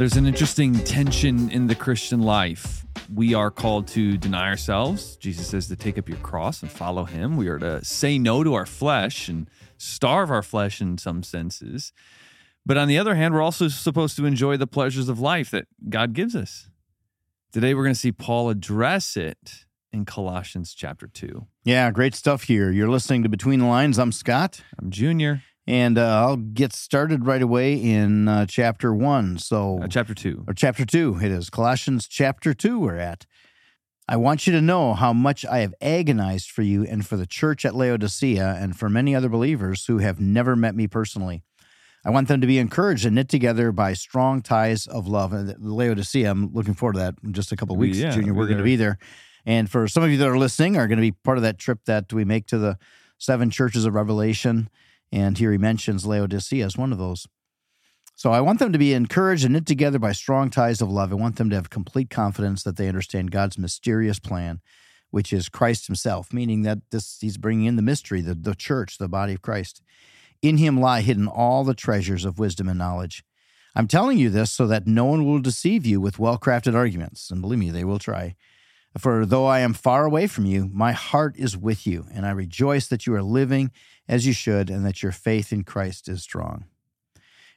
There's an interesting tension in the Christian life. We are called to deny ourselves. Jesus says to take up your cross and follow him. We are to say no to our flesh and starve our flesh in some senses. But on the other hand, we're also supposed to enjoy the pleasures of life that God gives us. Today, we're going to see Paul address it in Colossians chapter 2. Yeah, great stuff here. You're listening to Between the Lines. I'm Scott. I'm Junior. And uh, I'll get started right away in uh, chapter one. So, Uh, chapter 2. or chapter two, it is Colossians chapter two, we're at. I want you to know how much I have agonized for you and for the church at Laodicea and for many other believers who have never met me personally. I want them to be encouraged and knit together by strong ties of love. And Laodicea, I'm looking forward to that in just a couple of weeks, yeah, Junior. we're We're going to be there. And for some of you that are listening, are going to be part of that trip that we make to the seven churches of Revelation. And here he mentions Laodicea as one of those. So I want them to be encouraged and knit together by strong ties of love. I want them to have complete confidence that they understand God's mysterious plan, which is Christ himself, meaning that this he's bringing in the mystery, the, the church, the body of Christ. In him lie hidden all the treasures of wisdom and knowledge. I'm telling you this so that no one will deceive you with well-crafted arguments, and believe me, they will try. For though I am far away from you, my heart is with you, and I rejoice that you are living as you should and that your faith in Christ is strong.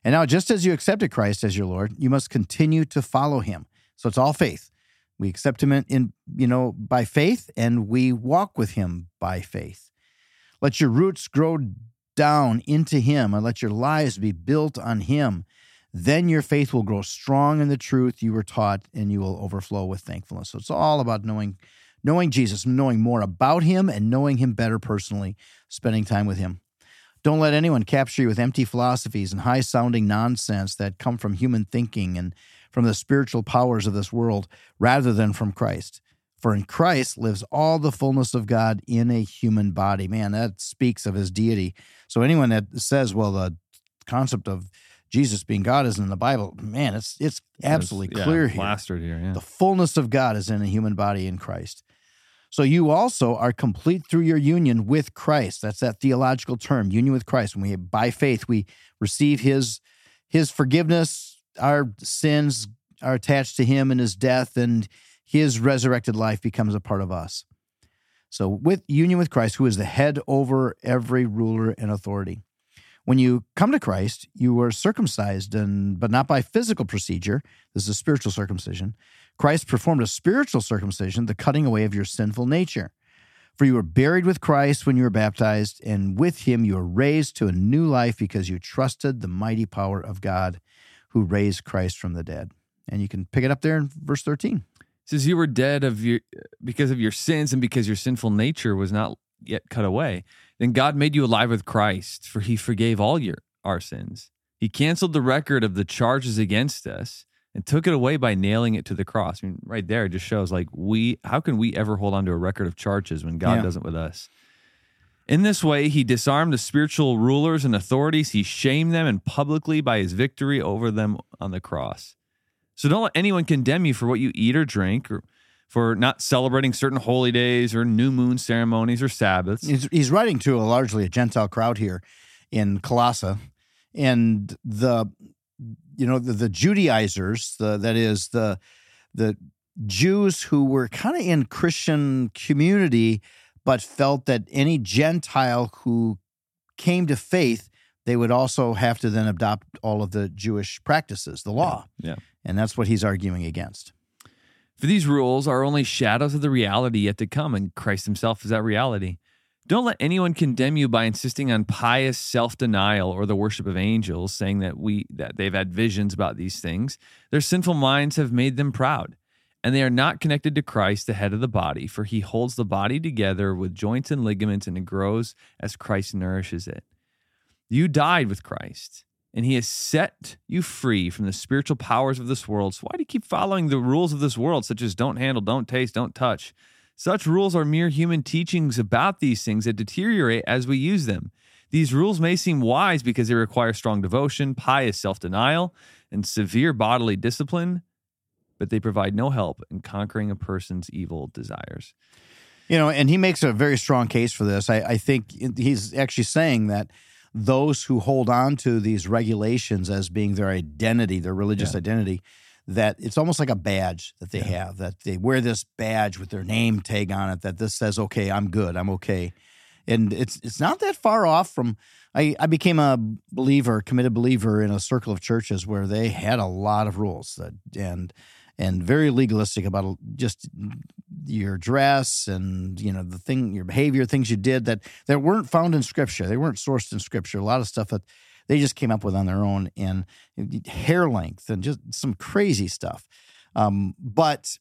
And now, just as you accepted Christ as your Lord, you must continue to follow him. So it's all faith. We accept him in, you know, by faith, and we walk with him by faith. Let your roots grow down into him, and let your lives be built on him. Then your faith will grow strong in the truth you were taught, and you will overflow with thankfulness. So it's all about knowing, knowing Jesus, knowing more about him, and knowing him better personally, spending time with him. Don't let anyone capture you with empty philosophies and high sounding nonsense that come from human thinking and from the spiritual powers of this world rather than from Christ. For in Christ lives all the fullness of God in a human body. Man, that speaks of his deity. So anyone that says, well, the concept of Jesus being God isn't in the Bible, man, it's it's absolutely Yeah, clear here. Plastered here, yeah. The fullness of God is in a human body in Christ. So you also are complete through your union with Christ. That's that theological term, union with Christ. When we by faith we receive his his forgiveness, our sins are attached to him in his death and his resurrected life becomes a part of us. So with union with Christ who is the head over every ruler and authority. When you come to Christ, you were circumcised and but not by physical procedure. This is a spiritual circumcision. Christ performed a spiritual circumcision, the cutting away of your sinful nature. For you were buried with Christ when you were baptized, and with him you were raised to a new life because you trusted the mighty power of God who raised Christ from the dead. And you can pick it up there in verse 13. It says you were dead of your because of your sins and because your sinful nature was not yet cut away. Then God made you alive with Christ, for he forgave all your our sins. He canceled the record of the charges against us and took it away by nailing it to the cross. I mean, right there it just shows like we how can we ever hold on to a record of charges when God Yeah. doesn't with us? In this way, he disarmed the spiritual rulers and authorities. He shamed them and publicly by his victory over them on the cross. So don't let anyone condemn you for what you eat or drink or for not celebrating certain holy days or new moon ceremonies or Sabbaths. He's, he's writing to a largely a Gentile crowd here in Colossae, and the you know the, the Judaizers, the that is the the Jews who were kind of in Christian community, but felt that any Gentile who came to faith, they would also have to then adopt all of the Jewish practices, the law, Yeah. and that's what he's arguing against. For these rules are only shadows of the reality yet to come, and Christ himself is that reality. Don't let anyone condemn you by insisting on pious self-denial or the worship of angels, saying that we that they've had visions about these things. Their sinful minds have made them proud, and they are not connected to Christ, the head of the body, for he holds the body together with joints and ligaments, and it grows as Christ nourishes it. You died with Christ, and he has set you free from the spiritual powers of this world. So why do you keep following the rules of this world, such as don't handle, don't taste, don't touch? Such rules are mere human teachings about these things that deteriorate as we use them. These rules may seem wise because they require strong devotion, pious self denial, and severe bodily discipline, but they provide no help in conquering a person's evil desires. You know, and he makes a very strong case for this. I, I think he's actually saying that those who hold on to these regulations as being their identity, their religious Yeah. identity, that it's almost like a badge that they Yeah. have, that they wear this badge with their name tag on it, that this says, okay, I'm good, I'm okay. And it's it's not that far off from I, I became a believer, committed believer in a circle of churches where they had a lot of rules that, and and very legalistic about just your dress and you know the thing your behavior things you did that that weren't found in scripture they weren't sourced in scripture a lot of stuff that they just came up with on their own and hair length and just some crazy stuff um, but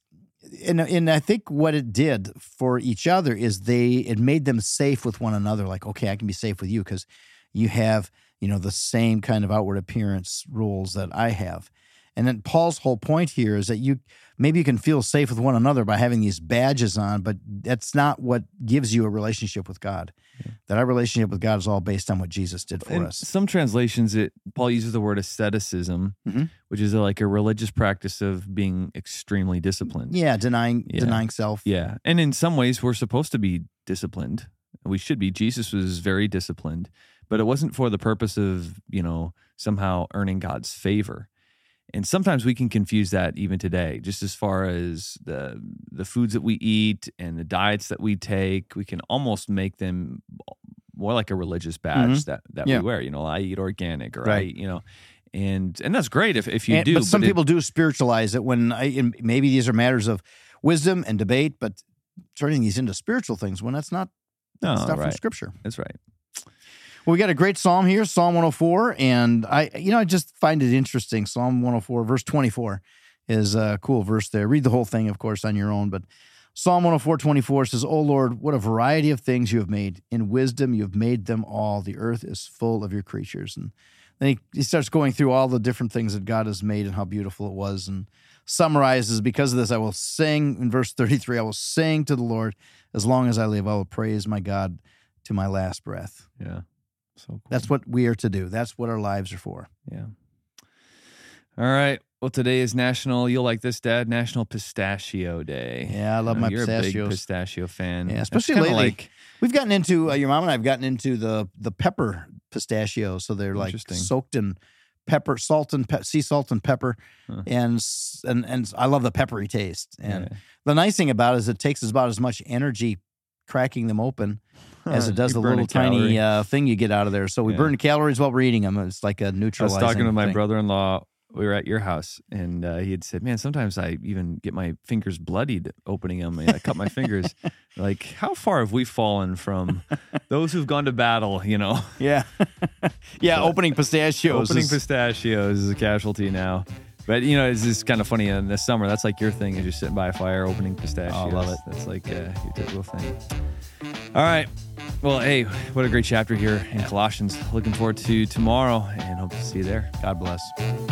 and and I think what it did for each other is they it made them safe with one another. Like, okay, I can be safe with you because you have you know the same kind of outward appearance rules that I have. And then Paul's whole point here is that you maybe you can feel safe with one another by having these badges on, but that's not what gives you a relationship with God. That our relationship with God is all based on what Jesus did for In us. some translations, it Paul uses the word asceticism, Mhm. which is like a religious practice of being extremely disciplined. Yeah, denying Yeah. denying self. Yeah. And in some ways, we're supposed to be disciplined. We should be. Jesus was very disciplined, but it wasn't for the purpose of, you know, somehow earning God's favor. And sometimes we can confuse that even today, just as far as the the foods that we eat and the diets that we take, we can almost make them more like a religious badge mm-hmm. that, that Yeah. we wear. You know, I eat organic or I Right. eat, you know, and and that's great if, if you And- do. but some it- people do spiritualize it when I, and maybe these are matters of wisdom and debate, but turning these into spiritual things when that's not no, stuff from scripture. That's right. Well, we got a great psalm here, Psalm 104, and I, you know, I just find it interesting. Psalm 104, verse 24, is a cool verse there. Read the whole thing, of course, on your own, but Psalm 104, 24 says, "O Lord, what a variety of things you have made! In wisdom you have made them all. The earth is full of your creatures." And then he, he starts going through all the different things that God has made and how beautiful it was, and summarizes, "Because of this, I will sing." In verse 33, I will sing to the Lord as long as I live. I will praise my God to my last breath. Yeah. So cool. That's what we are to do. That's what our lives are for. Yeah. All right. Well, today is National. You'll like this, Dad. National Pistachio Day. Yeah, I love Uh, my you're a big pistachio fan. Yeah, especially lately. Like, We've gotten into uh, your mom and I've gotten into the the pepper pistachio. so they're like soaked in pepper, salt and pe- sea salt and pepper, Huh. and and and I love the peppery taste. And yeah. the nice thing about it is it takes about as much energy cracking them open as it does the little tiny uh, thing you get out of there. So we Yeah. burn calories while we're eating them. It's like a neutralizing. I was talking to my thing. brother-in-law. We were at your house, and uh, he had said, "Man, sometimes I even get my fingers bloodied opening them. and I cut my fingers. Like, how far have we fallen from those who've gone to battle? You know, Yeah, yeah. But- opening pistachios. opening is- pistachios is a casualty now." But you know, it's just kind of funny in the summer. That's like your thing is you're sitting by a fire opening pistachios. I love it. That's like uh, your typical thing. All right. Well, hey, what a great chapter here in Colossians. Looking forward to tomorrow and hope to see you there. God bless.